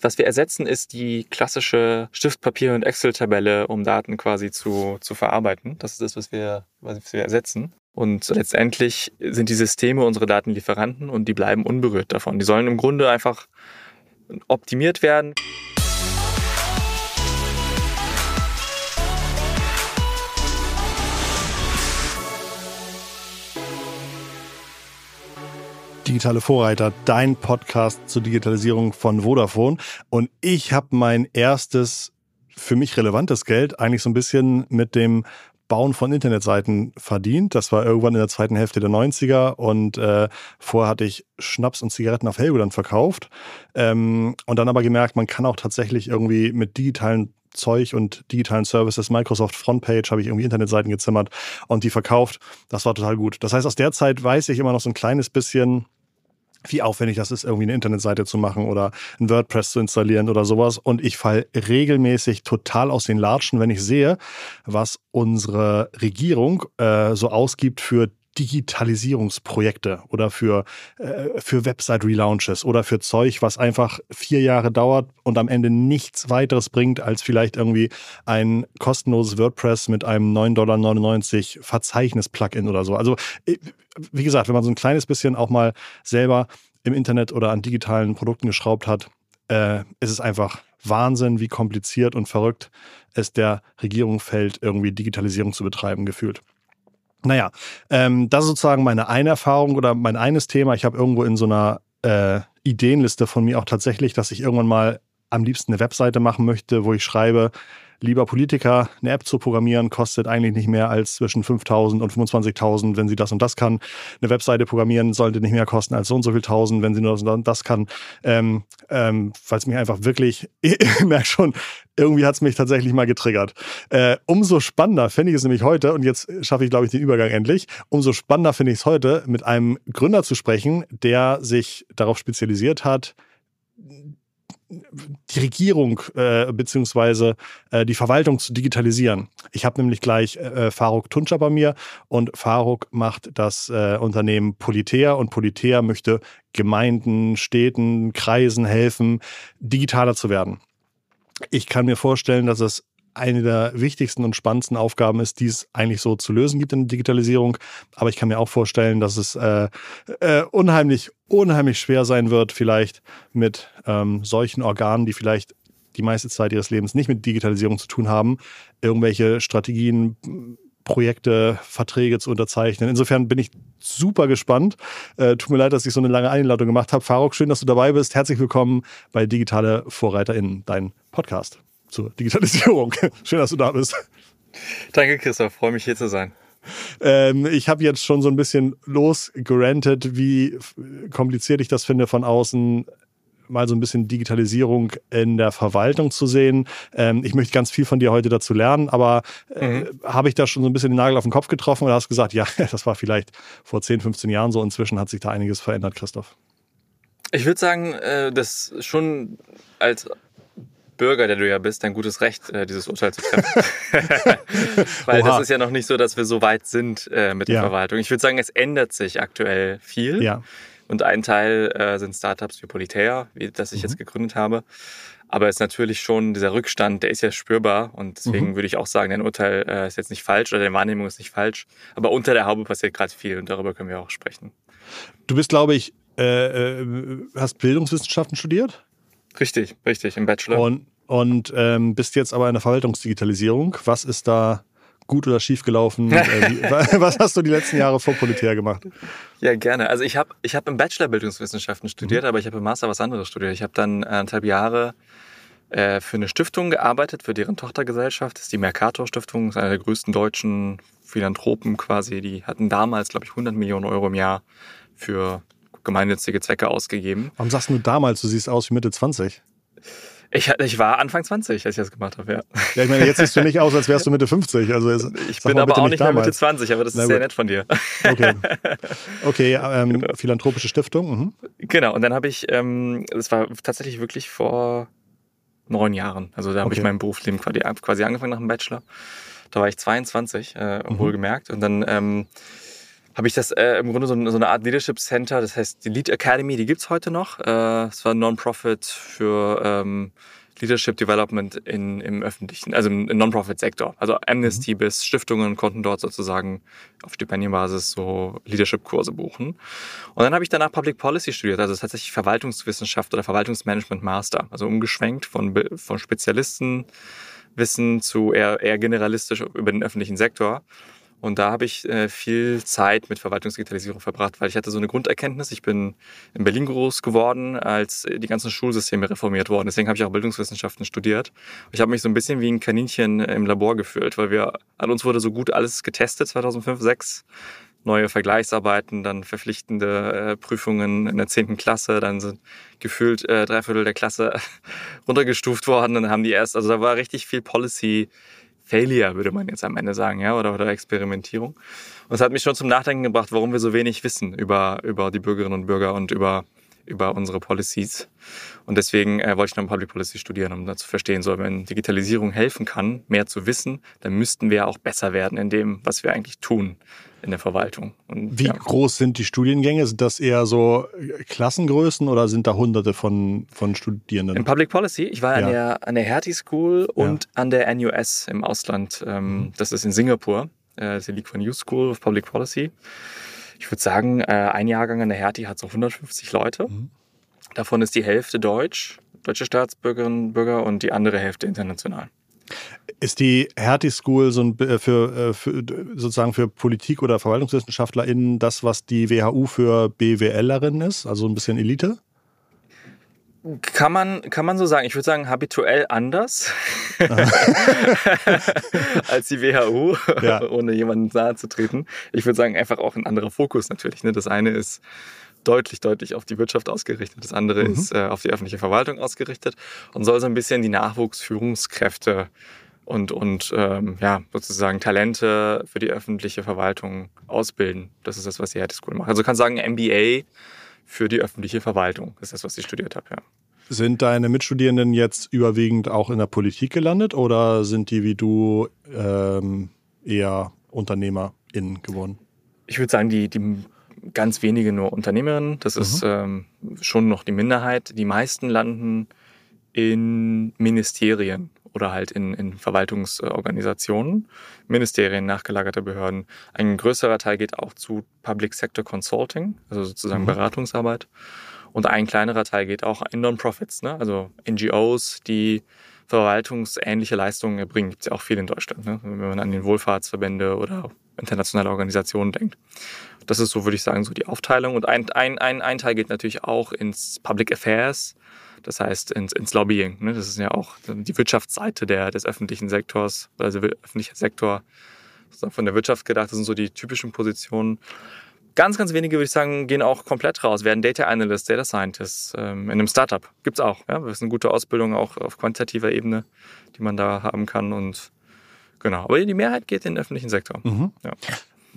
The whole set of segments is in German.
Was wir ersetzen, ist die klassische Stiftpapier- und Excel-Tabelle, um Daten quasi zu, zu verarbeiten. Das ist das, was wir, was wir ersetzen. Und letztendlich sind die Systeme unsere Datenlieferanten und die bleiben unberührt davon. Die sollen im Grunde einfach optimiert werden. Digitale Vorreiter, dein Podcast zur Digitalisierung von Vodafone. Und ich habe mein erstes für mich relevantes Geld eigentlich so ein bisschen mit dem Bauen von Internetseiten verdient. Das war irgendwann in der zweiten Hälfte der 90er und äh, vorher hatte ich Schnaps und Zigaretten auf Helgoland verkauft ähm, und dann aber gemerkt, man kann auch tatsächlich irgendwie mit digitalen Zeug und digitalen Services, Microsoft Frontpage, habe ich irgendwie Internetseiten gezimmert und die verkauft. Das war total gut. Das heißt, aus der Zeit weiß ich immer noch so ein kleines bisschen, wie aufwendig das ist, irgendwie eine Internetseite zu machen oder ein WordPress zu installieren oder sowas. Und ich falle regelmäßig total aus den Latschen, wenn ich sehe, was unsere Regierung äh, so ausgibt für Digitalisierungsprojekte oder für, äh, für Website-Relaunches oder für Zeug, was einfach vier Jahre dauert und am Ende nichts weiteres bringt, als vielleicht irgendwie ein kostenloses WordPress mit einem 9,99 Dollar Verzeichnis-Plugin oder so. Also, äh, wie gesagt, wenn man so ein kleines bisschen auch mal selber im Internet oder an digitalen Produkten geschraubt hat, äh, ist es einfach Wahnsinn, wie kompliziert und verrückt es der Regierung fällt, irgendwie Digitalisierung zu betreiben, gefühlt. Naja, ähm, das ist sozusagen meine eine Erfahrung oder mein eines Thema. Ich habe irgendwo in so einer äh, Ideenliste von mir auch tatsächlich, dass ich irgendwann mal am liebsten eine Webseite machen möchte, wo ich schreibe, lieber Politiker, eine App zu programmieren kostet eigentlich nicht mehr als zwischen 5.000 und 25.000, wenn sie das und das kann. Eine Webseite programmieren sollte nicht mehr kosten als so und so viel tausend, wenn sie nur das und das kann. Ähm, ähm, Weil es mich einfach wirklich, ich merke schon, irgendwie hat es mich tatsächlich mal getriggert. Äh, umso spannender finde ich es nämlich heute, und jetzt schaffe ich, glaube ich, den Übergang endlich, umso spannender finde ich es heute, mit einem Gründer zu sprechen, der sich darauf spezialisiert hat, die Regierung äh, beziehungsweise äh, die Verwaltung zu digitalisieren. Ich habe nämlich gleich äh, Faruk Tunca bei mir und Faruk macht das äh, Unternehmen Politea und Politea möchte Gemeinden, Städten, Kreisen helfen, digitaler zu werden. Ich kann mir vorstellen, dass es eine der wichtigsten und spannendsten Aufgaben ist, die es eigentlich so zu lösen gibt in der Digitalisierung. Aber ich kann mir auch vorstellen, dass es äh, äh, unheimlich, unheimlich schwer sein wird, vielleicht mit ähm, solchen Organen, die vielleicht die meiste Zeit ihres Lebens nicht mit Digitalisierung zu tun haben, irgendwelche Strategien, Projekte, Verträge zu unterzeichnen. Insofern bin ich super gespannt. Äh, tut mir leid, dass ich so eine lange Einladung gemacht habe. Faruk, schön, dass du dabei bist. Herzlich willkommen bei Digitale VorreiterInnen, dein Podcast zur Digitalisierung. Schön, dass du da bist. Danke, Christoph. Freue mich hier zu sein. Ähm, ich habe jetzt schon so ein bisschen losgerantet, wie kompliziert ich das finde, von außen mal so ein bisschen Digitalisierung in der Verwaltung zu sehen. Ähm, ich möchte ganz viel von dir heute dazu lernen, aber äh, mhm. habe ich da schon so ein bisschen den Nagel auf den Kopf getroffen oder hast gesagt, ja, das war vielleicht vor 10, 15 Jahren so. Inzwischen hat sich da einiges verändert, Christoph. Ich würde sagen, äh, dass schon als Bürger, der du ja bist, dein gutes Recht, äh, dieses Urteil zu treffen. Weil Oha. das ist ja noch nicht so, dass wir so weit sind äh, mit der ja. Verwaltung. Ich würde sagen, es ändert sich aktuell viel. Ja. Und ein Teil äh, sind Startups wie Politea, wie das ich mhm. jetzt gegründet habe. Aber es ist natürlich schon dieser Rückstand, der ist ja spürbar. Und deswegen mhm. würde ich auch sagen, dein Urteil äh, ist jetzt nicht falsch oder deine Wahrnehmung ist nicht falsch. Aber unter der Haube passiert gerade viel und darüber können wir auch sprechen. Du bist, glaube ich, äh, äh hast Bildungswissenschaften studiert? Richtig, richtig, im Bachelor. Und, und ähm, bist jetzt aber in der Verwaltungsdigitalisierung. Was ist da gut oder schief gelaufen? Äh, was hast du die letzten Jahre vor Politär gemacht? Ja, gerne. Also ich habe ich hab im Bachelor Bildungswissenschaften studiert, mhm. aber ich habe im Master was anderes studiert. Ich habe dann anderthalb Jahre äh, für eine Stiftung gearbeitet, für deren Tochtergesellschaft. Das ist die Mercator Stiftung, ist eine der größten deutschen Philanthropen quasi. Die hatten damals, glaube ich, 100 Millionen Euro im Jahr für gemeinnützige Zwecke ausgegeben. Warum sagst du damals, du siehst aus wie Mitte 20? Ich, ich war Anfang 20, als ich das gemacht habe, ja. Ja, ich meine, jetzt siehst du nicht aus, als wärst du Mitte 50. Also jetzt, ich bin aber auch nicht mehr Mitte 20, aber das ist sehr nett von dir. Okay, okay ähm, genau. philanthropische Stiftung. Mhm. Genau, und dann habe ich, ähm, das war tatsächlich wirklich vor neun Jahren. Also da habe okay. ich mein Berufsleben quasi angefangen nach dem Bachelor. Da war ich 22, äh, mhm. wohlgemerkt. Und dann... Ähm, habe ich das äh, im Grunde so, so, eine Art Leadership Center, das heißt die Lead Academy, die gibt's heute noch. Äh, es war ein Non-Profit für ähm, Leadership Development in, im öffentlichen, also im Non-Profit-Sektor. Also Amnesty mhm. bis Stiftungen konnten dort sozusagen auf Stipendienbasis so Leadership-Kurse buchen. Und dann habe ich danach Public Policy studiert, also tatsächlich Verwaltungswissenschaft oder Verwaltungsmanagement Master, also umgeschwenkt von, von Spezialistenwissen zu eher, eher generalistisch über den öffentlichen Sektor. Und da habe ich äh, viel Zeit mit Verwaltungsdigitalisierung verbracht, weil ich hatte so eine Grunderkenntnis. Ich bin in Berlin groß geworden, als die ganzen Schulsysteme reformiert wurden. Deswegen habe ich auch Bildungswissenschaften studiert. Ich habe mich so ein bisschen wie ein Kaninchen im Labor gefühlt, weil wir an uns wurde so gut alles getestet 2005, 2006 neue Vergleichsarbeiten, dann verpflichtende äh, Prüfungen in der zehnten Klasse, dann sind gefühlt äh, drei Viertel der Klasse runtergestuft worden. Dann haben die erst, also da war richtig viel Policy Failure, würde man jetzt am Ende sagen, ja, oder, oder Experimentierung. Und es hat mich schon zum Nachdenken gebracht, warum wir so wenig wissen über, über die Bürgerinnen und Bürger und über, über unsere Policies. Und deswegen äh, wollte ich noch Public Policy studieren, um da zu verstehen, so, wenn Digitalisierung helfen kann, mehr zu wissen, dann müssten wir auch besser werden in dem, was wir eigentlich tun in der Verwaltung. Und, Wie ja. groß sind die Studiengänge? Sind das eher so Klassengrößen oder sind da hunderte von, von Studierenden? In Public Policy, ich war ja. an der, an der Hertie School und ja. an der NUS im Ausland. Ähm, mhm. Das ist in Singapur, äh, die Lee Kuan Yew School of Public Policy. Ich würde sagen, äh, ein Jahrgang an der Hertie hat so 150 Leute. Mhm. Davon ist die Hälfte deutsch, deutsche Staatsbürgerinnen und Bürger und die andere Hälfte international. Ist die Hertie School so ein, äh, für, äh, für, sozusagen für Politik- oder VerwaltungswissenschaftlerInnen das, was die WHU für BWLerinnen ist? Also ein bisschen Elite? Kann man, kann man so sagen. Ich würde sagen, habituell anders als die WHU, ja. ohne jemandem nahe zu treten. Ich würde sagen, einfach auch ein anderer Fokus natürlich. Ne? Das eine ist deutlich, deutlich auf die Wirtschaft ausgerichtet. Das andere mhm. ist äh, auf die öffentliche Verwaltung ausgerichtet und soll so ein bisschen die Nachwuchsführungskräfte und, und ähm, ja, sozusagen Talente für die öffentliche Verwaltung ausbilden. Das ist das, was die Hertie School macht. Also kann sagen MBA für die öffentliche Verwaltung. Das ist das, was ich studiert habe, ja. Sind deine Mitstudierenden jetzt überwiegend auch in der Politik gelandet oder sind die wie du ähm, eher UnternehmerInnen geworden? Ich würde sagen, die, die ganz wenige nur Unternehmerinnen. Das mhm. ist ähm, schon noch die Minderheit. Die meisten landen in Ministerien oder halt in, in Verwaltungsorganisationen, Ministerien, nachgelagerte Behörden. Ein größerer Teil geht auch zu Public Sector Consulting, also sozusagen mhm. Beratungsarbeit. Und ein kleinerer Teil geht auch in Non-Profits, ne? also NGOs, die verwaltungsähnliche Leistungen erbringen. Gibt es ja auch viel in Deutschland, ne? wenn man an den Wohlfahrtsverbände oder internationale Organisationen denkt. Das ist so, würde ich sagen, so die Aufteilung. Und ein, ein, ein, ein Teil geht natürlich auch ins Public Affairs, das heißt ins, ins Lobbying. Ne? Das ist ja auch die Wirtschaftsseite der, des öffentlichen Sektors, also öffentlicher Sektor von der Wirtschaft gedacht. Das sind so die typischen Positionen. Ganz, ganz wenige, würde ich sagen, gehen auch komplett raus, werden Data Analyst, Data Scientist ähm, in einem Startup. Gibt es auch. Ja? Das ist eine gute Ausbildung auch auf quantitativer Ebene, die man da haben kann. Und genau. Aber die Mehrheit geht in den öffentlichen Sektor. Mhm. Ja.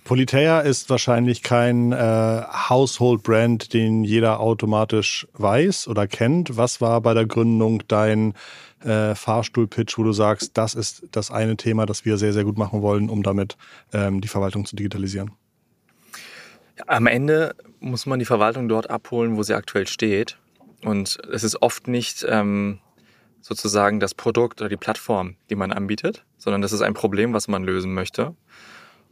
Politeia ist wahrscheinlich kein äh, Household-Brand, den jeder automatisch weiß oder kennt. Was war bei der Gründung dein äh, Fahrstuhl-Pitch, wo du sagst, das ist das eine Thema, das wir sehr, sehr gut machen wollen, um damit ähm, die Verwaltung zu digitalisieren? Am Ende muss man die Verwaltung dort abholen, wo sie aktuell steht. Und es ist oft nicht ähm, sozusagen das Produkt oder die Plattform, die man anbietet, sondern das ist ein Problem, was man lösen möchte.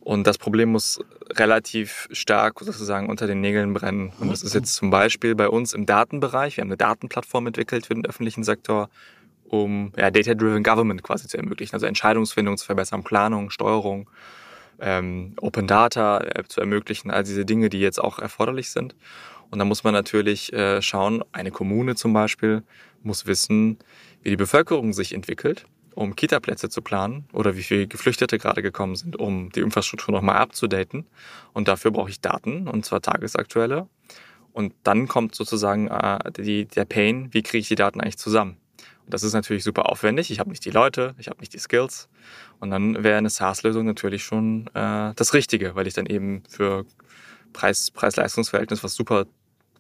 Und das Problem muss relativ stark sozusagen unter den Nägeln brennen. Und das ist jetzt zum Beispiel bei uns im Datenbereich. Wir haben eine Datenplattform entwickelt für den öffentlichen Sektor, um ja, Data-Driven Government quasi zu ermöglichen. Also Entscheidungsfindung zu verbessern, Planung, Steuerung, ähm, Open Data äh, zu ermöglichen, all diese Dinge, die jetzt auch erforderlich sind. Und da muss man natürlich äh, schauen, eine Kommune zum Beispiel muss wissen, wie die Bevölkerung sich entwickelt um Kita-Plätze zu planen oder wie viele Geflüchtete gerade gekommen sind, um die Infrastruktur nochmal abzudaten. Und dafür brauche ich Daten, und zwar tagesaktuelle. Und dann kommt sozusagen äh, die, der Pain, wie kriege ich die Daten eigentlich zusammen? Und das ist natürlich super aufwendig. Ich habe nicht die Leute, ich habe nicht die Skills. Und dann wäre eine SaaS-Lösung natürlich schon äh, das Richtige, weil ich dann eben für Preis, Preis-Leistungs-Verhältnis was super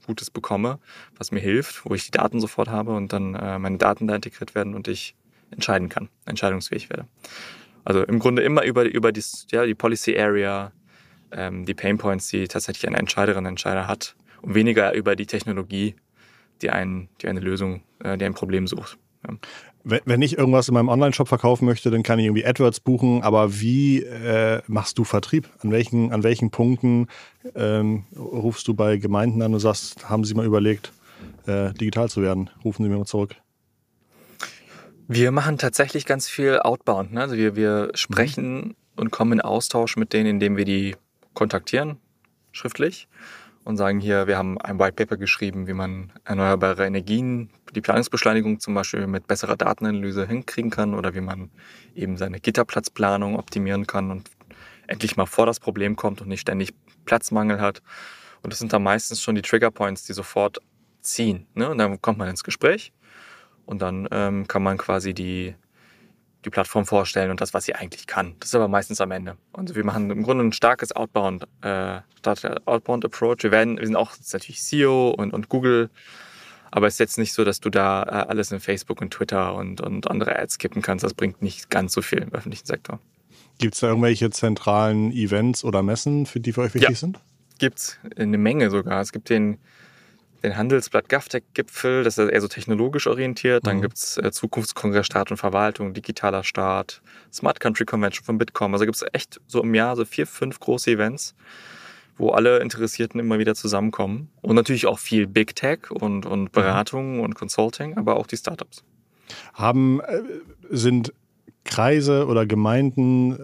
Gutes bekomme, was mir hilft, wo ich die Daten sofort habe und dann äh, meine Daten da integriert werden und ich entscheiden kann, entscheidungsfähig werde. Also im Grunde immer über, über die, ja, die Policy Area ähm, die Painpoints, die tatsächlich eine Entscheiderin, Entscheider hat und weniger über die Technologie, die, ein, die eine Lösung, äh, die ein Problem sucht. Ja. Wenn ich irgendwas in meinem Online-Shop verkaufen möchte, dann kann ich irgendwie AdWords buchen. Aber wie äh, machst du Vertrieb? An welchen, an welchen Punkten ähm, rufst du bei Gemeinden an und sagst, haben Sie mal überlegt, äh, digital zu werden? Rufen Sie mir mal zurück. Wir machen tatsächlich ganz viel Outbound. Ne? Also wir, wir sprechen mhm. und kommen in Austausch mit denen, indem wir die kontaktieren, schriftlich und sagen hier, wir haben ein White Paper geschrieben, wie man erneuerbare Energien, die Planungsbeschleunigung zum Beispiel mit besserer Datenanalyse hinkriegen kann oder wie man eben seine Gitterplatzplanung optimieren kann und endlich mal vor das Problem kommt und nicht ständig Platzmangel hat. Und das sind dann meistens schon die Triggerpoints, die sofort ziehen. Ne? Und dann kommt man ins Gespräch und dann ähm, kann man quasi die die Plattform vorstellen und das, was sie eigentlich kann. Das ist aber meistens am Ende. Und wir machen im Grunde ein starkes Outbound, äh, Outbound Approach. Wir werden, wir sind auch natürlich SEO und, und Google, aber es ist jetzt nicht so, dass du da äh, alles in Facebook und Twitter und, und andere Ads kippen kannst. Das bringt nicht ganz so viel im öffentlichen Sektor. Gibt es da irgendwelche zentralen Events oder Messen, für die für euch wichtig ja. sind? Gibt es eine Menge sogar. Es gibt den den Handelsblatt GovTech-Gipfel, das ist eher so technologisch orientiert. Dann mhm. gibt es äh, Zukunftskongress Staat und Verwaltung, digitaler Staat, Smart Country Convention von Bitkom. Also gibt es echt so im Jahr so vier, fünf große Events, wo alle Interessierten immer wieder zusammenkommen. Und natürlich auch viel Big Tech und, und mhm. Beratung mhm. und Consulting, aber auch die Startups. Haben, äh, sind Kreise oder Gemeinden, äh,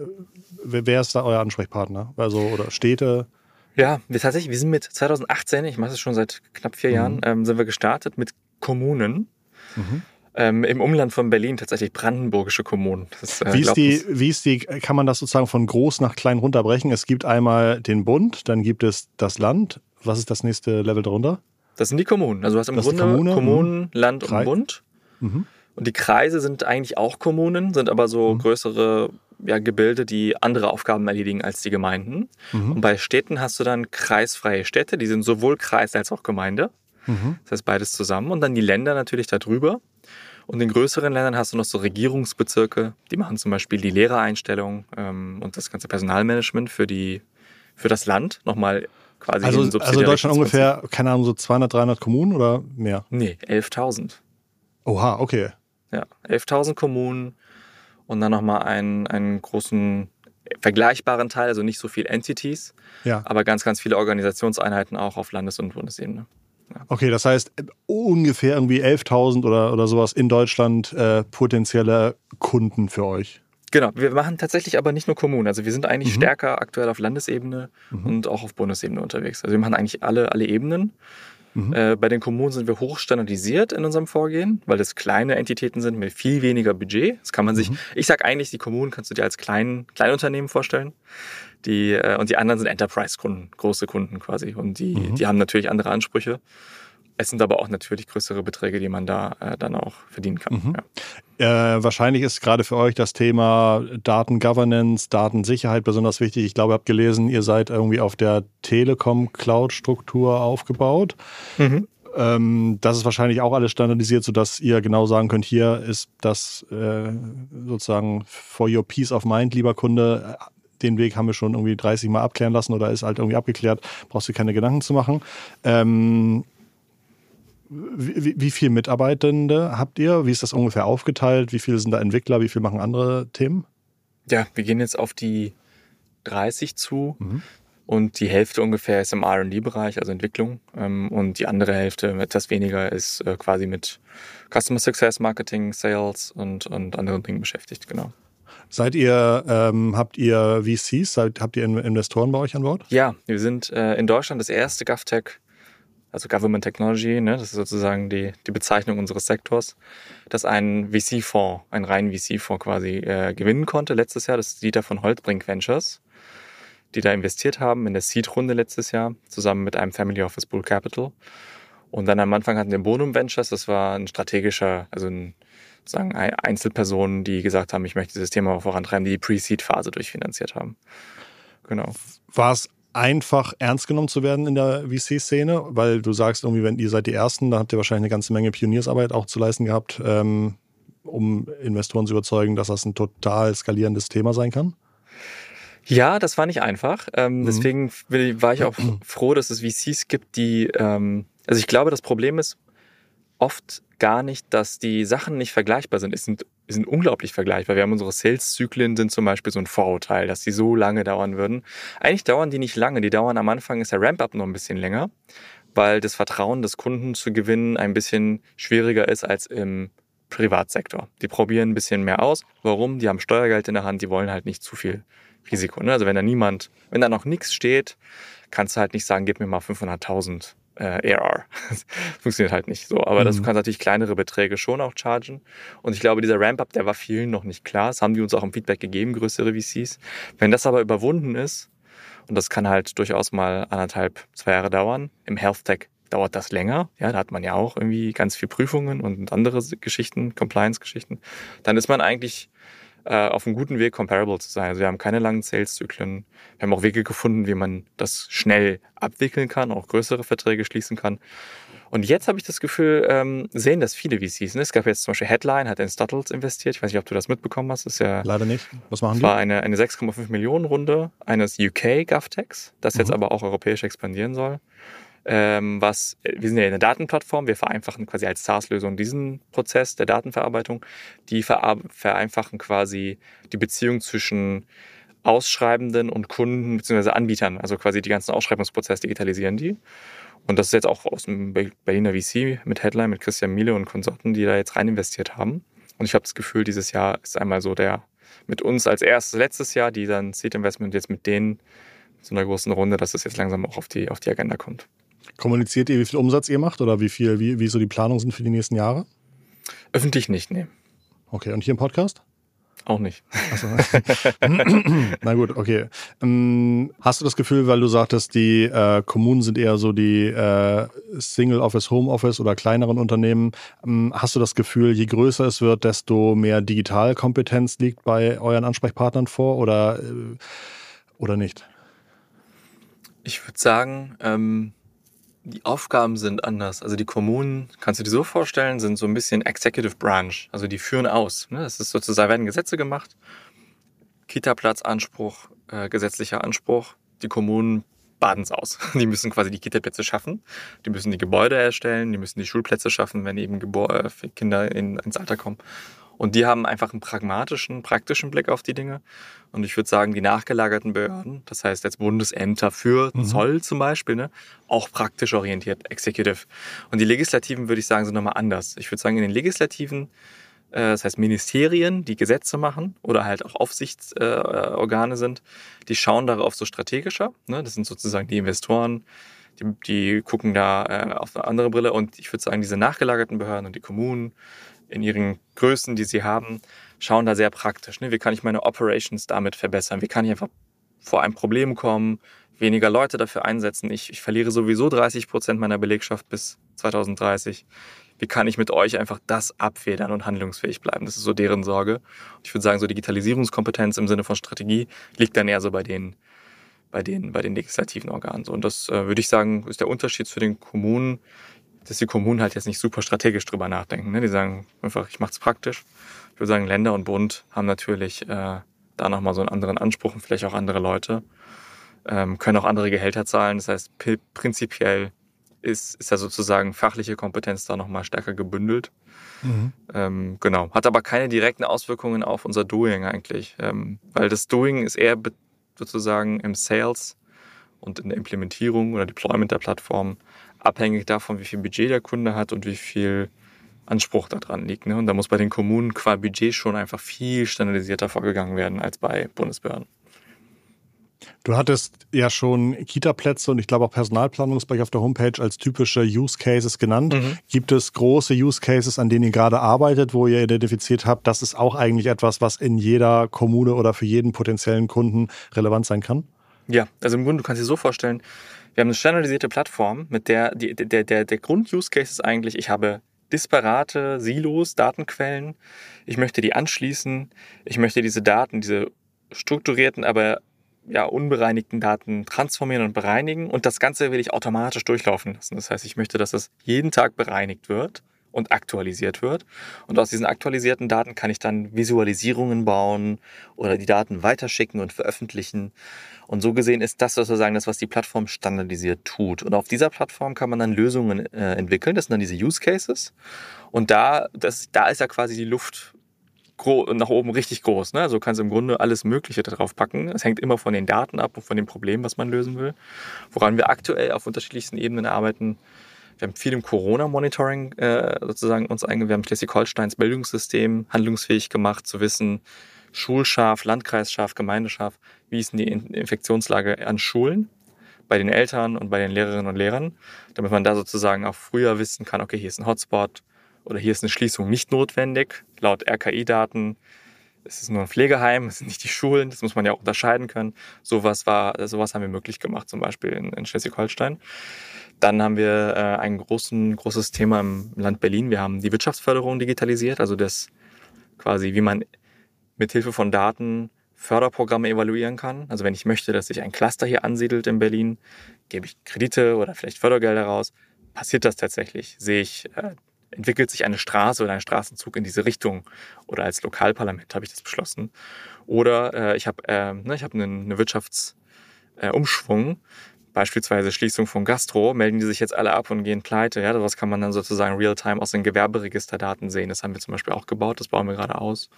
wer ist da euer Ansprechpartner? Also, oder Städte? Ja, wir tatsächlich, wir sind mit 2018, ich mache das schon seit knapp vier mhm. Jahren, ähm, sind wir gestartet mit Kommunen. Mhm. Ähm, Im Umland von Berlin tatsächlich brandenburgische Kommunen. Das, äh, wie, ist die, wie ist die, kann man das sozusagen von groß nach klein runterbrechen? Es gibt einmal den Bund, dann gibt es das Land. Was ist das nächste Level darunter? Das sind die Kommunen. Also du hast im das Grunde Kommune, Kommunen, mhm. Land und Bund. Mhm. Und die Kreise sind eigentlich auch Kommunen, sind aber so mhm. größere ja, Gebilde, die andere Aufgaben erledigen als die Gemeinden. Mhm. Und bei Städten hast du dann kreisfreie Städte, die sind sowohl Kreis als auch Gemeinde. Mhm. Das heißt beides zusammen. Und dann die Länder natürlich darüber. Und in größeren Ländern hast du noch so Regierungsbezirke, die machen zum Beispiel die Lehrereinstellung ähm, und das ganze Personalmanagement für, die, für das Land nochmal quasi. Also, also Deutschland ungefähr, keine Ahnung, so 200, 300 Kommunen oder mehr? Nee, 11.000. Oha, okay. Ja, 11.000 Kommunen und dann nochmal einen, einen großen vergleichbaren Teil, also nicht so viel Entities, ja. aber ganz, ganz viele Organisationseinheiten auch auf Landes- und Bundesebene. Ja. Okay, das heißt ungefähr irgendwie 11.000 oder, oder sowas in Deutschland äh, potenzielle Kunden für euch. Genau, wir machen tatsächlich aber nicht nur Kommunen. Also wir sind eigentlich mhm. stärker aktuell auf Landesebene mhm. und auch auf Bundesebene unterwegs. Also wir machen eigentlich alle, alle Ebenen. Mhm. Äh, bei den Kommunen sind wir hochstandardisiert in unserem Vorgehen, weil es kleine Entitäten sind mit viel weniger Budget. Das kann man sich, mhm. ich sag eigentlich, die Kommunen kannst du dir als klein, Kleinunternehmen vorstellen. Die, äh, und die anderen sind Enterprise-Kunden, große Kunden quasi. Und die, mhm. die haben natürlich andere Ansprüche. Es sind aber auch natürlich größere Beträge, die man da äh, dann auch verdienen kann. Mhm. Ja. Äh, wahrscheinlich ist gerade für euch das Thema Datengovernance, Datensicherheit besonders wichtig. Ich glaube, ihr habt gelesen, ihr seid irgendwie auf der Telekom-Cloud-Struktur aufgebaut. Mhm. Ähm, das ist wahrscheinlich auch alles standardisiert, sodass ihr genau sagen könnt, hier ist das äh, sozusagen for your peace of mind, lieber Kunde, den Weg haben wir schon irgendwie 30 Mal abklären lassen oder ist halt irgendwie abgeklärt, brauchst du keine Gedanken zu machen. Ähm, wie, wie viele Mitarbeitende habt ihr? Wie ist das ungefähr aufgeteilt? Wie viele sind da Entwickler? Wie viele machen andere Themen? Ja, wir gehen jetzt auf die 30 zu. Mhm. Und die Hälfte ungefähr ist im RD-Bereich, also Entwicklung. Ähm, und die andere Hälfte, etwas weniger, ist äh, quasi mit Customer Success, Marketing, Sales und, und anderen Dingen beschäftigt, genau. Seid ihr, ähm, habt ihr VCs, seid, habt ihr Investoren bei euch an Bord? Ja, wir sind äh, in Deutschland das erste GovTech also Government Technology, ne, das ist sozusagen die, die Bezeichnung unseres Sektors, das ein VC-Fonds, ein rein VC-Fonds quasi äh, gewinnen konnte letztes Jahr. Das ist Dieter von Holtbrink Ventures, die da investiert haben in der Seed-Runde letztes Jahr, zusammen mit einem Family Office Bull Capital. Und dann am Anfang hatten wir Bonum Ventures, das war ein strategischer, also ein, sozusagen Einzelpersonen, die gesagt haben, ich möchte dieses Thema vorantreiben, die die Pre-Seed-Phase durchfinanziert haben. Genau. War es einfach ernst genommen zu werden in der VC-Szene, weil du sagst irgendwie, wenn ihr seid die Ersten, dann habt ihr wahrscheinlich eine ganze Menge Pioniersarbeit auch zu leisten gehabt, ähm, um Investoren zu überzeugen, dass das ein total skalierendes Thema sein kann? Ja, das war nicht einfach. Ähm, mhm. Deswegen war ich auch froh, dass es VCs gibt, die, ähm, also ich glaube, das Problem ist oft gar nicht, dass die Sachen nicht vergleichbar sind. Es sind, sind unglaublich vergleichbar. Wir haben unsere Sales-Zyklen sind zum Beispiel so ein Vorurteil, dass die so lange dauern würden. Eigentlich dauern die nicht lange. Die dauern am Anfang ist der Ramp-up noch ein bisschen länger, weil das Vertrauen des Kunden zu gewinnen ein bisschen schwieriger ist als im Privatsektor. Die probieren ein bisschen mehr aus. Warum? Die haben Steuergeld in der Hand, die wollen halt nicht zu viel Risiko. Ne? Also wenn da niemand, wenn da noch nichts steht, kannst du halt nicht sagen, gib mir mal 500.000 äh, ARR. Das funktioniert halt nicht so. Aber mhm. das kann natürlich kleinere Beträge schon auch chargen. Und ich glaube, dieser Ramp-up, der war vielen noch nicht klar. Das haben die uns auch im Feedback gegeben, größere VCs. Wenn das aber überwunden ist, und das kann halt durchaus mal anderthalb, zwei Jahre dauern, im Health Tech dauert das länger. Ja, da hat man ja auch irgendwie ganz viel Prüfungen und andere Geschichten, Compliance-Geschichten. Dann ist man eigentlich äh, auf einem guten Weg, comparable zu sein. Also wir haben keine langen Sales-Zyklen. Wir haben auch Wege gefunden, wie man das schnell abwickeln kann, auch größere Verträge schließen kann. Und jetzt habe ich das Gefühl, ähm, sehen das viele VCs. Ne? Es gab jetzt zum Beispiel Headline, hat in Stuttles investiert. Ich weiß nicht, ob du das mitbekommen hast. Das ist ja, Leider nicht. Was machen die? war eine, eine 6,5 Millionen Runde eines UK GovTechs, das mhm. jetzt aber auch europäisch expandieren soll ähm, was, wir sind ja eine Datenplattform, wir vereinfachen quasi als SaaS-Lösung diesen Prozess der Datenverarbeitung. Die vereinfachen quasi die Beziehung zwischen Ausschreibenden und Kunden bzw. Anbietern, also quasi die ganzen Ausschreibungsprozesse digitalisieren die. Und das ist jetzt auch aus dem Berliner VC mit Headline, mit Christian Miele und Konsorten, die da jetzt rein investiert haben. Und ich habe das Gefühl, dieses Jahr ist einmal so der mit uns als erstes letztes Jahr, die dann Seed Investment jetzt mit denen so einer großen Runde, dass das jetzt langsam auch auf die, auf die Agenda kommt. Kommuniziert ihr, wie viel Umsatz ihr macht oder wie viel, wie, wie so die Planungen sind für die nächsten Jahre? Öffentlich nicht, nee. Okay, und hier im Podcast? Auch nicht. So. Na gut, okay. Ähm, hast du das Gefühl, weil du sagtest, die äh, Kommunen sind eher so die äh, Single Office, Home Office oder kleineren Unternehmen, ähm, hast du das Gefühl, je größer es wird, desto mehr Digitalkompetenz liegt bei euren Ansprechpartnern vor oder, äh, oder nicht? Ich würde sagen, ähm, die Aufgaben sind anders. Also die Kommunen, kannst du dir so vorstellen, sind so ein bisschen Executive Branch. Also die führen aus. Ne? Es ist sozusagen, werden Gesetze gemacht. Kita-Platzanspruch, äh, gesetzlicher Anspruch. Die Kommunen baden es aus. Die müssen quasi die Kita-Plätze schaffen. Die müssen die Gebäude erstellen. Die müssen die Schulplätze schaffen, wenn eben Gebor äh, Kinder in, ins Alter kommen. Und die haben einfach einen pragmatischen, praktischen Blick auf die Dinge. Und ich würde sagen, die nachgelagerten Behörden, das heißt jetzt Bundesämter für mhm. Zoll zum Beispiel, ne, auch praktisch orientiert, Executive. Und die Legislativen, würde ich sagen, sind nochmal anders. Ich würde sagen, in den Legislativen, äh, das heißt Ministerien, die Gesetze machen oder halt auch Aufsichtsorgane äh, sind, die schauen darauf so strategischer. Ne? Das sind sozusagen die Investoren, die, die gucken da äh, auf eine andere Brille. Und ich würde sagen, diese nachgelagerten Behörden und die Kommunen, in ihren Größen, die sie haben, schauen da sehr praktisch. Ne? Wie kann ich meine Operations damit verbessern? Wie kann ich einfach vor ein Problem kommen, weniger Leute dafür einsetzen? Ich, ich verliere sowieso 30 Prozent meiner Belegschaft bis 2030. Wie kann ich mit euch einfach das abfedern und handlungsfähig bleiben? Das ist so deren Sorge. Ich würde sagen, so Digitalisierungskompetenz im Sinne von Strategie liegt dann eher so bei den, bei den, bei den legislativen Organen. Und das äh, würde ich sagen, ist der Unterschied zu den Kommunen dass die Kommunen halt jetzt nicht super strategisch drüber nachdenken. Ne? Die sagen einfach, ich mache es praktisch. Ich würde sagen, Länder und Bund haben natürlich äh, da nochmal so einen anderen Anspruch und vielleicht auch andere Leute, ähm, können auch andere Gehälter zahlen. Das heißt, prinzipiell ist, ist ja sozusagen fachliche Kompetenz da nochmal stärker gebündelt. Mhm. Ähm, genau. Hat aber keine direkten Auswirkungen auf unser Doing eigentlich. Ähm, weil das Doing ist eher sozusagen im Sales und in der Implementierung oder Deployment der Plattform abhängig davon, wie viel Budget der Kunde hat und wie viel Anspruch daran liegt. Ne? Und da muss bei den Kommunen qua Budget schon einfach viel standardisierter vorgegangen werden als bei Bundesbehörden. Du hattest ja schon Kita-Plätze und ich glaube auch Personalplanungsbereich auf der Homepage als typische Use Cases genannt. Mhm. Gibt es große Use Cases, an denen ihr gerade arbeitet, wo ihr identifiziert habt, das ist auch eigentlich etwas, was in jeder Kommune oder für jeden potenziellen Kunden relevant sein kann? Ja, also im Grunde, du kannst dir so vorstellen, wir haben eine standardisierte Plattform, mit der die, der, der, der Grund-Use-Case ist eigentlich, ich habe disparate Silos, Datenquellen. Ich möchte die anschließen. Ich möchte diese Daten, diese strukturierten, aber ja, unbereinigten Daten transformieren und bereinigen. Und das Ganze will ich automatisch durchlaufen lassen. Das heißt, ich möchte, dass das jeden Tag bereinigt wird und aktualisiert wird. Und aus diesen aktualisierten Daten kann ich dann Visualisierungen bauen oder die Daten weiterschicken und veröffentlichen. Und so gesehen ist das sozusagen das, was die Plattform standardisiert tut. Und auf dieser Plattform kann man dann Lösungen äh, entwickeln. Das sind dann diese Use Cases. Und da, das, da ist ja quasi die Luft nach oben richtig groß. Ne? Also kannst du im Grunde alles Mögliche darauf packen. Es hängt immer von den Daten ab und von dem Problem, was man lösen will. Woran wir aktuell auf unterschiedlichsten Ebenen arbeiten. Wir haben viel im Corona-Monitoring äh, sozusagen uns eingegangen. Wir haben Schleswig-Holsteins Bildungssystem handlungsfähig gemacht, zu wissen, schulscharf, landkreisscharf, gemeindescharf, wie ist denn die Infektionslage an Schulen, bei den Eltern und bei den Lehrerinnen und Lehrern, damit man da sozusagen auch früher wissen kann, okay, hier ist ein Hotspot oder hier ist eine Schließung nicht notwendig. Laut RKI-Daten ist es nur ein Pflegeheim, es sind nicht die Schulen, das muss man ja auch unterscheiden können. Sowas war, sowas haben wir möglich gemacht, zum Beispiel in, in Schleswig-Holstein. Dann haben wir äh, ein großen, großes Thema im Land Berlin. Wir haben die Wirtschaftsförderung digitalisiert, also das quasi, wie man mit Hilfe von Daten Förderprogramme evaluieren kann. Also wenn ich möchte, dass sich ein Cluster hier ansiedelt in Berlin, gebe ich Kredite oder vielleicht Fördergelder raus. Passiert das tatsächlich? Sehe ich, äh, entwickelt sich eine Straße oder ein Straßenzug in diese Richtung? Oder als Lokalparlament habe ich das beschlossen. Oder äh, ich habe äh, ne, hab einen, eine Wirtschaftsumschwung. Beispielsweise Schließung von Gastro, melden die sich jetzt alle ab und gehen pleite. Ja, daraus kann man dann sozusagen real-time aus den Gewerberegisterdaten sehen. Das haben wir zum Beispiel auch gebaut, das bauen wir gerade aus.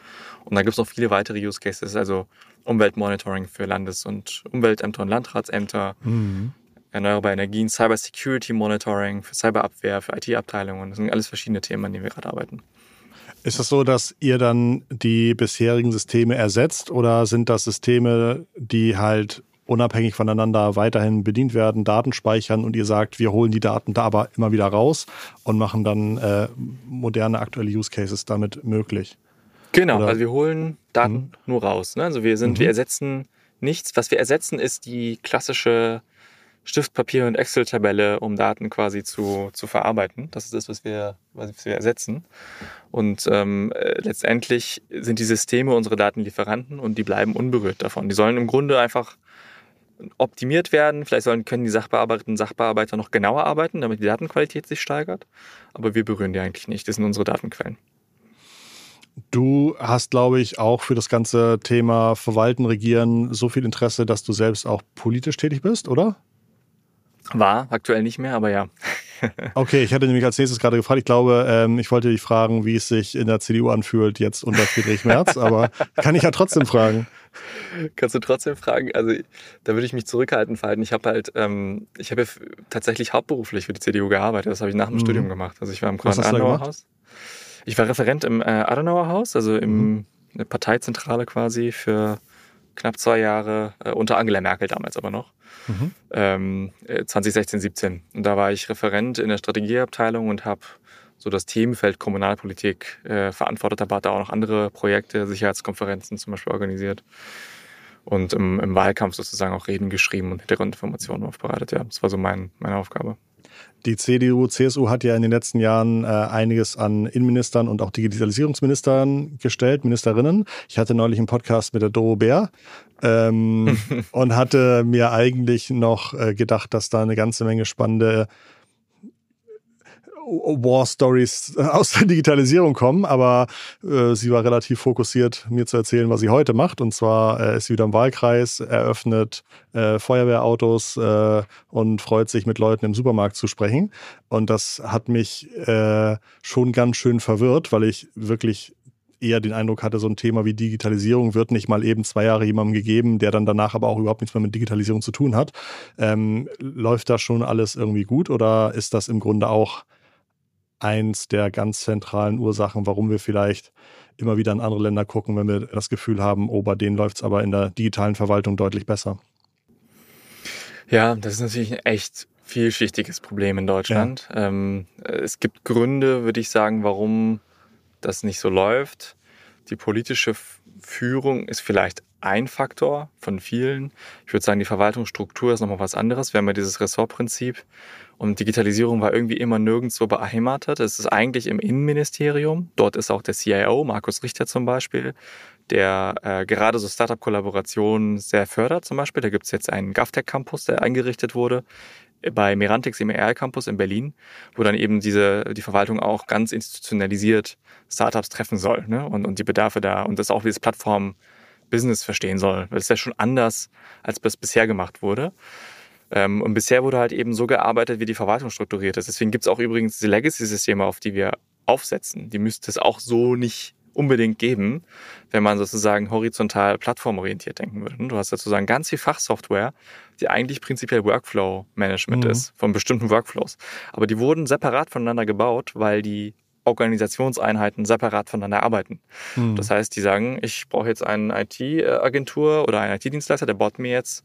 Und da gibt es noch viele weitere Use Cases, also Umweltmonitoring für Landes- und Umweltämter und Landratsämter, mhm. erneuerbare Energien, Cyber Security Monitoring für Cyberabwehr, für IT-Abteilungen. Das sind alles verschiedene Themen, an denen wir gerade arbeiten. Ist es so, dass ihr dann die bisherigen Systeme ersetzt oder sind das Systeme, die halt unabhängig voneinander weiterhin bedient werden, Daten speichern und ihr sagt, wir holen die Daten da aber immer wieder raus und machen dann äh, moderne aktuelle Use Cases damit möglich. Genau, Oder? also wir holen Daten mhm. nur raus. Ne? Also wir sind, mhm. wir ersetzen nichts. Was wir ersetzen, ist die klassische Stiftpapier- und Excel-Tabelle, um Daten quasi zu, zu verarbeiten. Das ist das, was wir, was wir ersetzen. Und ähm, äh, letztendlich sind die Systeme unsere Datenlieferanten und die bleiben unberührt davon. Die sollen im Grunde einfach optimiert werden. Vielleicht sollen, können die Sachbearbeiterinnen und Sachbearbeiter noch genauer arbeiten, damit die Datenqualität sich steigert. Aber wir berühren die eigentlich nicht. Das sind unsere Datenquellen. Du hast, glaube ich, auch für das ganze Thema Verwalten, Regieren so viel Interesse, dass du selbst auch politisch tätig bist, oder? War, aktuell nicht mehr, aber ja. okay, ich hatte nämlich als nächstes gerade gefragt, ich glaube, ähm, ich wollte dich fragen, wie es sich in der CDU anfühlt, jetzt unter Friedrich Merz, aber kann ich ja trotzdem fragen. Kannst du trotzdem fragen? Also da würde ich mich zurückhalten verhalten. Ich habe halt, ähm, ich habe ja tatsächlich hauptberuflich für die CDU gearbeitet. Das habe ich nach dem mhm. Studium gemacht. Also ich war im Konrad-Adenauer-Haus. Ich war Referent im äh, Adenauer-Haus, also im mhm. Parteizentrale quasi für knapp zwei Jahre, äh, unter Angela Merkel damals aber noch. Mhm. Ähm, 2016, äh, 17. Und da war ich Referent in der Strategieabteilung und habe so das Themenfeld Kommunalpolitik äh, verantwortet, aber hat da auch noch andere Projekte, Sicherheitskonferenzen zum Beispiel organisiert und im, im Wahlkampf sozusagen auch Reden geschrieben und Hintergrundinformationen aufbereitet. Ja, das war so mein, meine Aufgabe. Die CDU, CSU hat ja in den letzten Jahren äh, einiges an Innenministern und auch Digitalisierungsministern gestellt, Ministerinnen. Ich hatte neulich einen Podcast mit der Doro Bär ähm, und hatte mir eigentlich noch äh, gedacht, dass da eine ganze Menge spannende War Stories aus der Digitalisierung kommen, aber äh, sie war relativ fokussiert, mir zu erzählen, was sie heute macht. Und zwar äh, ist sie wieder im Wahlkreis, eröffnet äh, Feuerwehrautos äh, und freut sich, mit Leuten im Supermarkt zu sprechen. Und das hat mich äh, schon ganz schön verwirrt, weil ich wirklich eher den Eindruck hatte, so ein Thema wie Digitalisierung wird nicht mal eben zwei Jahre jemandem gegeben, der dann danach aber auch überhaupt nichts mehr mit Digitalisierung zu tun hat. Ähm, läuft da schon alles irgendwie gut oder ist das im Grunde auch eins der ganz zentralen Ursachen, warum wir vielleicht immer wieder in andere Länder gucken, wenn wir das Gefühl haben, oh, bei denen läuft es aber in der digitalen Verwaltung deutlich besser. Ja, das ist natürlich ein echt vielschichtiges Problem in Deutschland. Ja. Ähm, es gibt Gründe, würde ich sagen, warum das nicht so läuft. Die politische Führung ist vielleicht ein Faktor von vielen. Ich würde sagen, die Verwaltungsstruktur ist nochmal was anderes. Wir haben ja dieses Ressortprinzip und Digitalisierung war irgendwie immer nirgendwo beheimatet. Es ist eigentlich im Innenministerium. Dort ist auch der CIO, Markus Richter zum Beispiel, der äh, gerade so Startup-Kollaborationen sehr fördert zum Beispiel. Da gibt es jetzt einen GovTech Campus, der eingerichtet wurde bei Merantix im ER Campus in Berlin, wo dann eben diese, die Verwaltung auch ganz institutionalisiert Startups treffen soll ne? und, und die Bedarfe da und das auch wie das Plattform-Business verstehen soll. Das ist ja schon anders, als das bisher gemacht wurde. Ähm, und bisher wurde halt eben so gearbeitet, wie die Verwaltung strukturiert ist. Deswegen gibt es auch übrigens diese Legacy-Systeme, auf die wir aufsetzen. Die müsste es auch so nicht unbedingt geben, wenn man sozusagen horizontal plattformorientiert denken würde. Du hast sozusagen ganz viel Fachsoftware, die eigentlich prinzipiell Workflow-Management mhm. ist, von bestimmten Workflows. Aber die wurden separat voneinander gebaut, weil die Organisationseinheiten separat voneinander arbeiten. Mhm. Das heißt, die sagen, ich brauche jetzt eine IT-Agentur oder einen IT-Dienstleister, der baut mir jetzt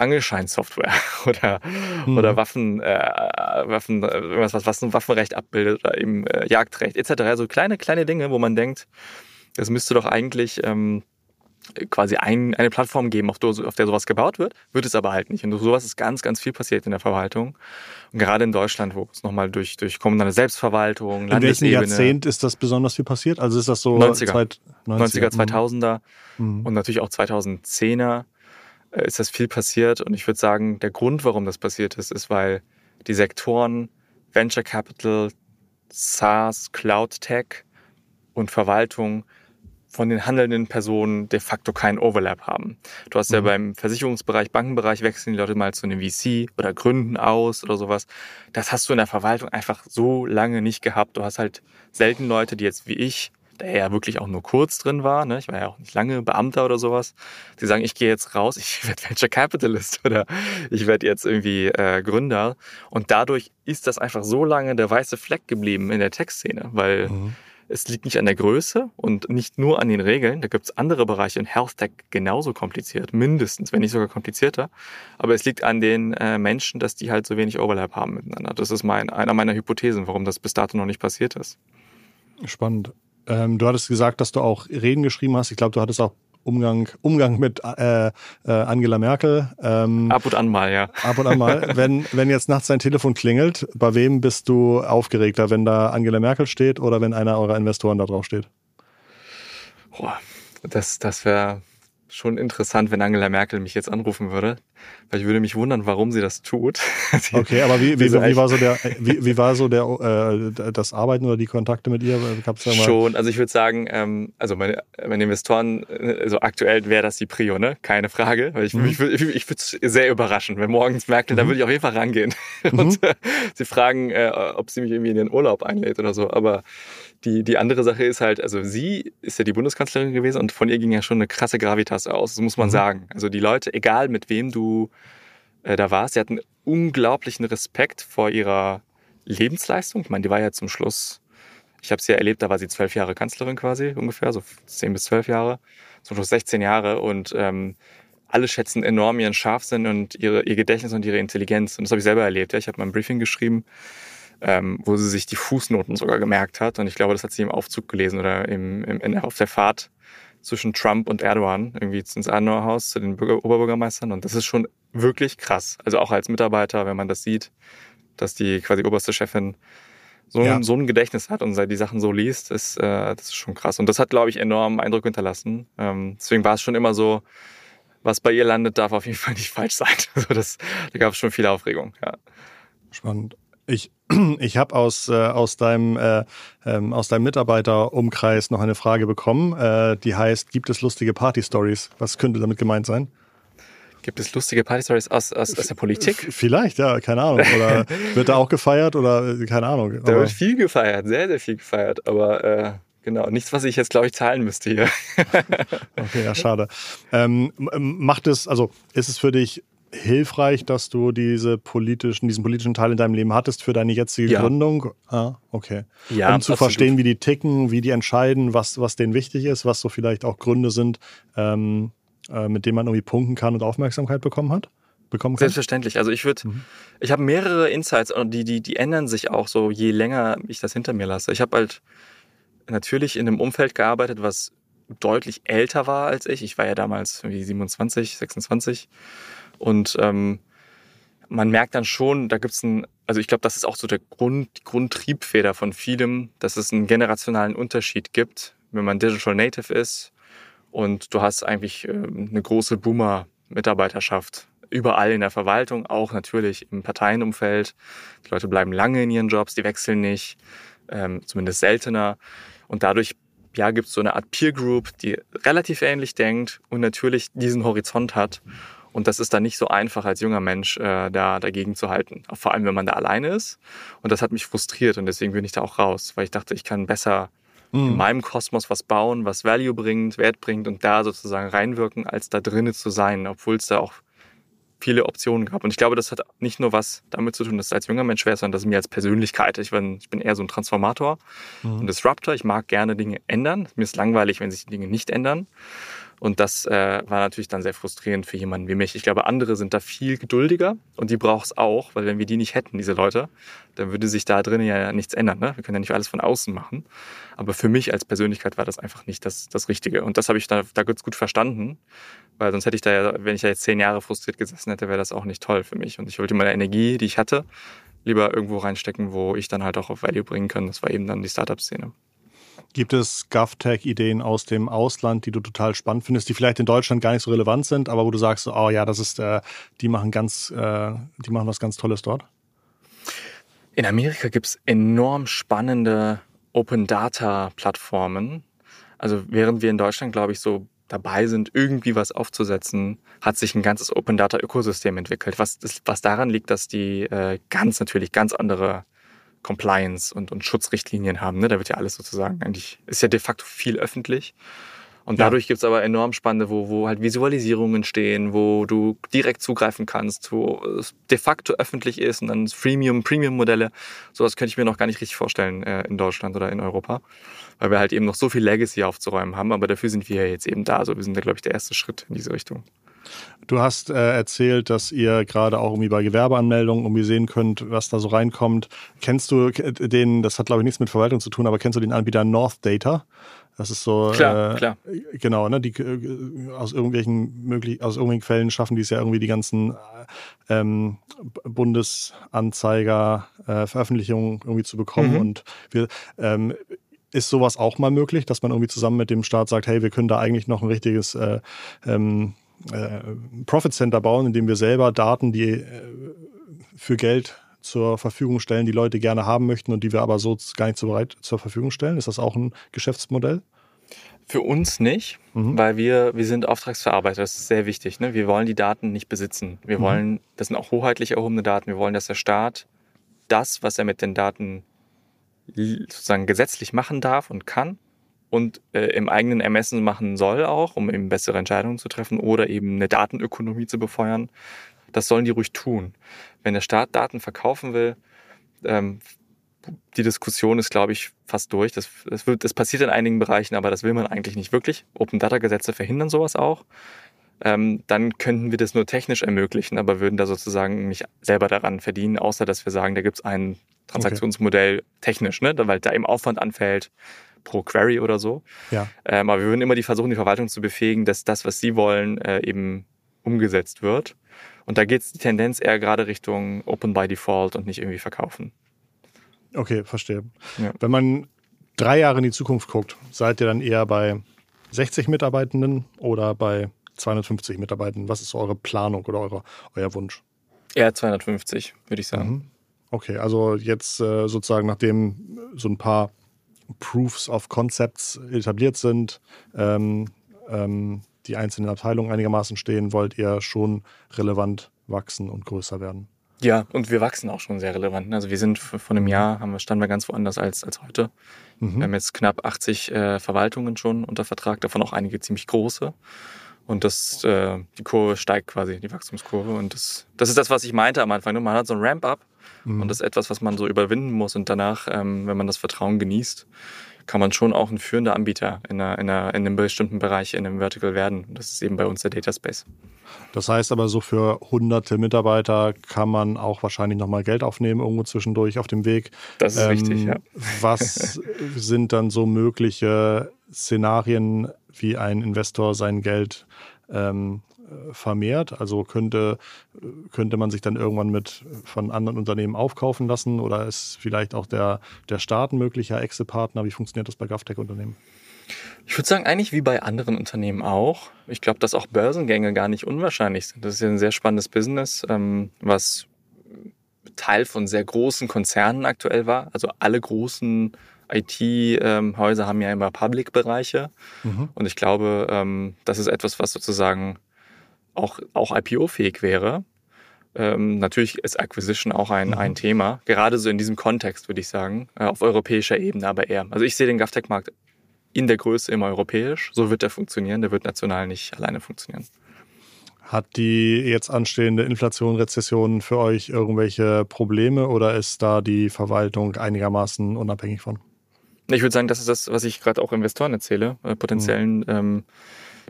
Angelscheinsoftware oder, mhm. oder Waffen, äh, Waffen, irgendwas, was, was ein Waffenrecht abbildet oder eben äh, Jagdrecht etc. Also kleine, kleine Dinge, wo man denkt, das müsste doch eigentlich ähm, quasi ein, eine Plattform geben, auf, auf, der sowas gebaut wird, wird es aber halt nicht. Und sowas ist ganz, ganz viel passiert in der Verwaltung. Und gerade in Deutschland, wo es nochmal durch, durch kommunale Selbstverwaltung, In welchem Jahrzehnt ist das besonders viel passiert? Also ist das so 90er, Zeit, 90er, 90er 2000er mhm. und natürlich auch 2010er. Äh, ist das viel passiert. Und ich würde sagen, der Grund, warum das passiert ist, ist, weil die Sektoren Venture Capital, SaaS, Cloud Tech und Verwaltung von den handelnden Personen de facto keinen Overlap haben. Du hast mhm. ja beim Versicherungsbereich, Bankenbereich wechseln die Leute mal zu einem VC oder gründen aus oder sowas. Das hast du in der Verwaltung einfach so lange nicht gehabt. Du hast halt selten Leute, die jetzt wie ich der ja wirklich auch nur kurz drin war, ne? ich war ja auch nicht lange Beamter oder sowas, die sagen, ich gehe jetzt raus, ich werde Venture Capitalist oder ich werde jetzt irgendwie äh, Gründer. Und dadurch ist das einfach so lange der weiße Fleck geblieben in der Tech-Szene, weil mhm. es liegt nicht an der Größe und nicht nur an den Regeln. Da gibt es andere Bereiche in Health Tech genauso kompliziert, mindestens, wenn nicht sogar komplizierter. Aber es liegt an den äh, Menschen, dass die halt so wenig Overlap haben miteinander. Das ist mein, einer meiner Hypothesen, warum das bis dato noch nicht passiert ist. Spannend. Ähm, du hattest gesagt, dass du auch Reden geschrieben hast. Ich glaube, du hattest auch Umgang, Umgang mit äh, äh, Angela Merkel. Ähm, ab und an mal, ja. Ab und an mal. wenn, wenn jetzt nachts dein Telefon klingelt, bei wem bist du aufgeregter, wenn da Angela Merkel steht oder wenn einer eurer Investoren da drauf steht? Boah, das, das wäre schon interessant, wenn Angela Merkel mich jetzt anrufen würde, weil ich würde mich wundern, warum sie das tut. okay, aber wie, wie, wie, war so der, wie, wie war so der, äh, das Arbeiten oder die Kontakte mit ihr? Gab's da mal? Schon, also ich würde sagen, ähm, also meine, meine Investoren, also aktuell wäre das die Prio, ne? Keine Frage. Weil ich, mhm. ich, ich, ich würde es sehr überraschen, wenn morgens Merkel, mhm. da würde ich auf jeden Fall rangehen. Mhm. Und äh, sie fragen, äh, ob sie mich irgendwie in den Urlaub einlädt oder so. Aber die, die andere Sache ist halt, also sie ist ja die Bundeskanzlerin gewesen und von ihr ging ja schon eine krasse Gravitas aus, das muss man mhm. sagen. Also die Leute, egal mit wem du äh, da warst, sie hatten unglaublichen Respekt vor ihrer Lebensleistung. Ich meine, die war ja zum Schluss, ich habe sie ja erlebt, da war sie zwölf Jahre Kanzlerin quasi ungefähr, so zehn bis zwölf Jahre, zum Schluss 16 Jahre und ähm, alle schätzen enorm ihren Scharfsinn und ihre, ihr Gedächtnis und ihre Intelligenz. Und das habe ich selber erlebt. Ja. Ich habe mal ein Briefing geschrieben ähm, wo sie sich die Fußnoten sogar gemerkt hat. Und ich glaube, das hat sie im Aufzug gelesen oder im, im, auf der Fahrt zwischen Trump und Erdogan, irgendwie ins Adenauer Haus zu den Bürger, Oberbürgermeistern. Und das ist schon wirklich krass. Also auch als Mitarbeiter, wenn man das sieht, dass die quasi oberste Chefin so, ja. ein, so ein Gedächtnis hat und die Sachen so liest, ist, äh, das ist schon krass. Und das hat, glaube ich, enormen Eindruck hinterlassen. Ähm, deswegen war es schon immer so, was bei ihr landet, darf auf jeden Fall nicht falsch sein. Also das, da gab es schon viel Aufregung. Ja. Spannend. Ich, ich habe aus, äh, aus, deinem, äh, ähm, aus deinem Mitarbeiterumkreis noch eine Frage bekommen, äh, die heißt, gibt es lustige Party-Stories? Was könnte damit gemeint sein? Gibt es lustige Party-Stories aus, aus, aus der Politik? Vielleicht, ja, keine Ahnung. Oder wird da auch gefeiert oder äh, keine Ahnung. Da wird viel gefeiert, sehr, sehr viel gefeiert, aber äh, genau, nichts, was ich jetzt, glaube ich, zahlen müsste hier. okay, ja, schade. Ähm, macht es, also ist es für dich hilfreich, dass du diese politischen, diesen politischen Teil in deinem Leben hattest für deine jetzige ja. Gründung? Ah, okay. Ja, um zu verstehen, wie die ticken, wie die entscheiden, was, was denen wichtig ist, was so vielleicht auch Gründe sind, ähm, äh, mit denen man irgendwie punkten kann und Aufmerksamkeit bekommen hat? Bekommen kann? Selbstverständlich. Also ich würde, mhm. ich habe mehrere Insights und die, die, die ändern sich auch so, je länger ich das hinter mir lasse. Ich habe halt natürlich in einem Umfeld gearbeitet, was deutlich älter war als ich. Ich war ja damals irgendwie 27, 26 und ähm, man merkt dann schon, da gibt es ein, also ich glaube, das ist auch so der Grund, Grundtriebfeder von vielem, dass es einen generationalen Unterschied gibt, wenn man Digital Native ist und du hast eigentlich äh, eine große Boomer-Mitarbeiterschaft überall in der Verwaltung, auch natürlich im Parteienumfeld. Die Leute bleiben lange in ihren Jobs, die wechseln nicht, ähm, zumindest seltener. Und dadurch ja, gibt es so eine Art Peer Group, die relativ ähnlich denkt und natürlich diesen Horizont hat. Und das ist dann nicht so einfach als junger Mensch äh, da dagegen zu halten. Vor allem, wenn man da alleine ist. Und das hat mich frustriert und deswegen bin ich da auch raus, weil ich dachte, ich kann besser mhm. in meinem Kosmos was bauen, was Value bringt, Wert bringt und da sozusagen reinwirken, als da drinnen zu sein, obwohl es da auch viele Optionen gab. Und ich glaube, das hat nicht nur was damit zu tun, dass es als junger Mensch schwer ist, sondern dass es mir als Persönlichkeit, ich bin, ich bin eher so ein Transformator, mhm. ein Disruptor. Ich mag gerne Dinge ändern. Mir ist langweilig, wenn sich die Dinge nicht ändern. Und das äh, war natürlich dann sehr frustrierend für jemanden wie mich. Ich glaube, andere sind da viel geduldiger und die braucht es auch, weil wenn wir die nicht hätten, diese Leute, dann würde sich da drinnen ja nichts ändern. Ne? Wir können ja nicht alles von außen machen. Aber für mich als Persönlichkeit war das einfach nicht das, das Richtige. Und das habe ich da, da ganz gut verstanden, weil sonst hätte ich da ja, wenn ich da jetzt zehn Jahre frustriert gesessen hätte, wäre das auch nicht toll für mich. Und ich wollte meine Energie, die ich hatte, lieber irgendwo reinstecken, wo ich dann halt auch auf Value bringen kann. Das war eben dann die Startup-Szene. Gibt es GovTech-Ideen aus dem Ausland, die du total spannend findest, die vielleicht in Deutschland gar nicht so relevant sind, aber wo du sagst, oh ja, das ist, äh, die machen ganz, äh, die machen was ganz Tolles dort? In Amerika gibt es enorm spannende Open Data Plattformen. Also während wir in Deutschland, glaube ich, so dabei sind, irgendwie was aufzusetzen, hat sich ein ganzes Open Data Ökosystem entwickelt. Was, was daran liegt, dass die äh, ganz natürlich ganz andere Compliance und, und Schutzrichtlinien haben. Ne? Da wird ja alles sozusagen eigentlich, ist ja de facto viel öffentlich. Und dadurch ja. gibt es aber enorm spannende, wo, wo halt Visualisierungen stehen, wo du direkt zugreifen kannst, wo es de facto öffentlich ist und dann Freemium, Premium-Modelle. Sowas könnte ich mir noch gar nicht richtig vorstellen äh, in Deutschland oder in Europa, weil wir halt eben noch so viel Legacy aufzuräumen haben. Aber dafür sind wir jetzt eben da. Also wir sind da, glaube ich, der erste Schritt in diese Richtung. Du hast äh, erzählt, dass ihr gerade auch irgendwie bei Gewerbeanmeldungen irgendwie sehen könnt, was da so reinkommt. Kennst du den, das hat glaube ich nichts mit Verwaltung zu tun, aber kennst du den Anbieter North Data? Das ist so. Klar, äh, klar. Genau, ne? Die, äh, aus irgendwelchen möglich, aus irgendwelchen Quellen schaffen die es ja irgendwie die ganzen äh, ähm, Bundesanzeiger äh, Veröffentlichungen irgendwie zu bekommen. Mhm. Und wir, ähm, ist sowas auch mal möglich, dass man irgendwie zusammen mit dem Staat sagt, hey, wir können da eigentlich noch ein richtiges äh, ähm, äh, Profit Center bauen, indem wir selber Daten, die äh, für Geld zur Verfügung stellen, die Leute gerne haben möchten und die wir aber so gar nicht so bereit zur Verfügung stellen? Ist das auch ein Geschäftsmodell? Für uns nicht, mhm. weil wir, wir sind Auftragsverarbeiter. Das ist sehr wichtig. Ne? Wir wollen die Daten nicht besitzen. Wir mhm. wollen, das sind auch hoheitlich erhobene Daten. Wir wollen, dass der Staat das, was er mit den Daten sozusagen gesetzlich machen darf und kann, und äh, im eigenen Ermessen machen soll auch, um eben bessere Entscheidungen zu treffen oder eben eine Datenökonomie zu befeuern. Das sollen die ruhig tun. Wenn der Staat Daten verkaufen will, ähm, die Diskussion ist, glaube ich, fast durch. Das, das, wird, das passiert in einigen Bereichen, aber das will man eigentlich nicht wirklich. Open Data Gesetze verhindern sowas auch. Ähm, dann könnten wir das nur technisch ermöglichen, aber würden da sozusagen nicht selber daran verdienen, außer dass wir sagen, da gibt es ein Transaktionsmodell okay. technisch, ne? weil da eben Aufwand anfällt, pro Query oder so. Ja. Ähm, aber wir würden immer die versuchen, die Verwaltung zu befähigen, dass das, was sie wollen, äh, eben umgesetzt wird. Und da geht es die Tendenz eher gerade Richtung Open by Default und nicht irgendwie verkaufen. Okay, verstehe. Ja. Wenn man drei Jahre in die Zukunft guckt, seid ihr dann eher bei 60 Mitarbeitenden oder bei 250 Mitarbeitenden? Was ist eure Planung oder eure, euer Wunsch? Eher 250, würde ich sagen. Mhm. Okay, also jetzt äh, sozusagen, nachdem so ein paar Proofs of Concepts etabliert sind, ähm, ähm, die einzelnen Abteilungen einigermaßen stehen, wollt ihr schon relevant wachsen und größer werden. Ja, und wir wachsen auch schon sehr relevant. Ne? Also wir sind vor einem Jahr, haben wir, standen wir ganz woanders als, als heute. Mhm. Wir haben jetzt knapp 80 äh, Verwaltungen schon unter Vertrag, davon auch einige ziemlich große. Und das, äh, die Kurve steigt quasi, die Wachstumskurve. Und das, das ist das, was ich meinte am Anfang. Ne? Man hat so ein Ramp-up Mhm. Und das ist etwas, was man so überwinden muss. Und danach, ähm, wenn man das Vertrauen genießt, kann man schon auch ein führender Anbieter in, einer, in, einer, in einem bestimmten Bereich, in einem Vertical werden. Das ist eben bei uns der Data Space. Das heißt aber, so für hunderte Mitarbeiter kann man auch wahrscheinlich nochmal Geld aufnehmen, irgendwo zwischendurch auf dem Weg. Das ist ähm, richtig, ja. Was sind dann so mögliche Szenarien, wie ein Investor sein Geld ähm, vermehrt? Also könnte, könnte man sich dann irgendwann mit von anderen Unternehmen aufkaufen lassen oder ist vielleicht auch der, der Staat ein möglicher Exit-Partner? Wie funktioniert das bei GovTech-Unternehmen? Ich würde sagen, eigentlich wie bei anderen Unternehmen auch. Ich glaube, dass auch Börsengänge gar nicht unwahrscheinlich sind. Das ist ja ein sehr spannendes Business, ähm, was Teil von sehr großen Konzernen aktuell war. Also alle großen IT-Häuser haben ja immer Public-Bereiche. Mhm. Und ich glaube, ähm, das ist etwas, was sozusagen auch, auch IPO-fähig wäre. Ähm, natürlich ist Acquisition auch ein, mhm. ein Thema, gerade so in diesem Kontext, würde ich sagen, äh, auf europäischer Ebene aber eher. Also ich sehe den GovTech-Markt in der Größe immer europäisch. So wird er funktionieren. Der wird national nicht alleine funktionieren. Hat die jetzt anstehende Inflation, Rezession für euch irgendwelche Probleme oder ist da die Verwaltung einigermaßen unabhängig von? Ich würde sagen, das ist das, was ich gerade auch Investoren erzähle, äh, potenziellen. Mhm. Ähm,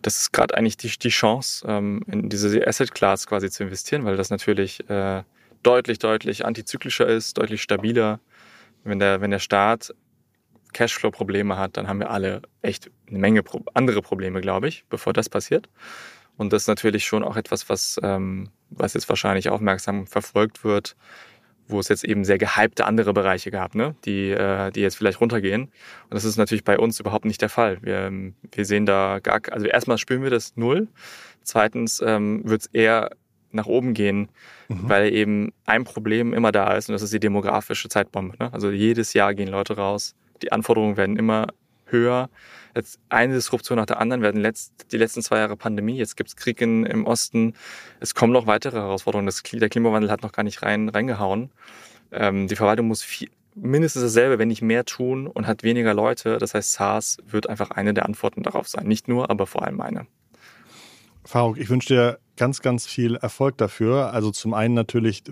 das ist gerade eigentlich die, die Chance, ähm, in diese Asset Class quasi zu investieren, weil das natürlich äh, deutlich, deutlich antizyklischer ist, deutlich stabiler. Wenn der, wenn der Staat Cashflow-Probleme hat, dann haben wir alle echt eine Menge Pro andere Probleme, glaube ich, bevor das passiert. Und das ist natürlich schon auch etwas, was, ähm, was jetzt wahrscheinlich aufmerksam verfolgt wird, wo es jetzt eben sehr gehypte andere Bereiche gab, ne? die, äh, die jetzt vielleicht runtergehen. Und das ist natürlich bei uns überhaupt nicht der Fall. Wir, wir sehen da gar, also erstmal spüren wir das null. Zweitens ähm, wird es eher nach oben gehen, mhm. weil eben ein Problem immer da ist und das ist die demografische Zeitbombe. Ne? Also jedes Jahr gehen Leute raus, die Anforderungen werden immer höher. Jetzt eine Disruption nach der anderen. Hatten letzt, die letzten zwei Jahre Pandemie, jetzt gibt es Krieg in, im Osten. Es kommen noch weitere Herausforderungen. Das, der Klimawandel hat noch gar nicht rein, reingehauen. Ähm, die Verwaltung muss viel, mindestens dasselbe, wenn nicht mehr tun und hat weniger Leute. Das heißt, SARS wird einfach eine der Antworten darauf sein. Nicht nur, aber vor allem eine. Faruk, ich wünsche dir ganz, ganz viel Erfolg dafür. Also zum einen natürlich,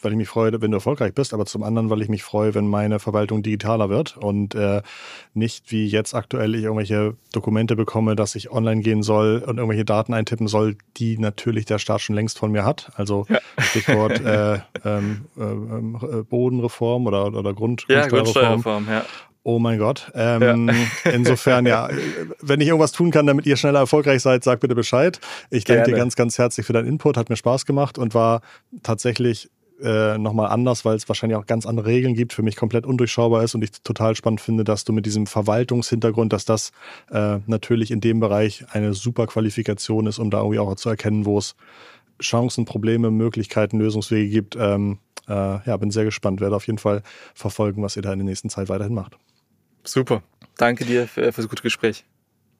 weil ich mich freue, wenn du erfolgreich bist, aber zum anderen, weil ich mich freue, wenn meine Verwaltung digitaler wird und äh, nicht wie jetzt aktuell ich irgendwelche Dokumente bekomme, dass ich online gehen soll und irgendwelche Daten eintippen soll, die natürlich der Staat schon längst von mir hat. Also ja. Stichwort äh, ähm, äh, Bodenreform oder, oder Grund, ja, Grundsteuerreform. Grundsteuerreform ja. Oh mein Gott. Ähm, ja. Insofern, ja, wenn ich irgendwas tun kann, damit ihr schneller erfolgreich seid, sag bitte Bescheid. Ich danke dir ganz, ganz herzlich für deinen Input, hat mir Spaß gemacht und war tatsächlich äh, nochmal anders, weil es wahrscheinlich auch ganz andere Regeln gibt, für mich komplett undurchschaubar ist und ich total spannend finde, dass du mit diesem Verwaltungshintergrund, dass das äh, natürlich in dem Bereich eine super Qualifikation ist, um da irgendwie auch zu erkennen, wo es Chancen, Probleme, Möglichkeiten, Lösungswege gibt. Ähm, äh, ja, bin sehr gespannt, werde auf jeden Fall verfolgen, was ihr da in der nächsten Zeit weiterhin macht. Super. Danke dir für, für das gute Gespräch.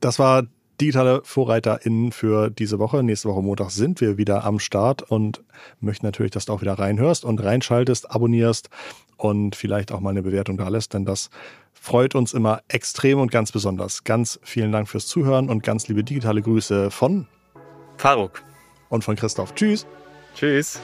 Das war digitale VorreiterInnen für diese Woche. Nächste Woche Montag sind wir wieder am Start und möchten natürlich, dass du auch wieder reinhörst und reinschaltest, abonnierst und vielleicht auch mal eine Bewertung da lässt, denn das freut uns immer extrem und ganz besonders. Ganz vielen Dank fürs Zuhören und ganz liebe digitale Grüße von Faruk und von Christoph. Tschüss. Tschüss.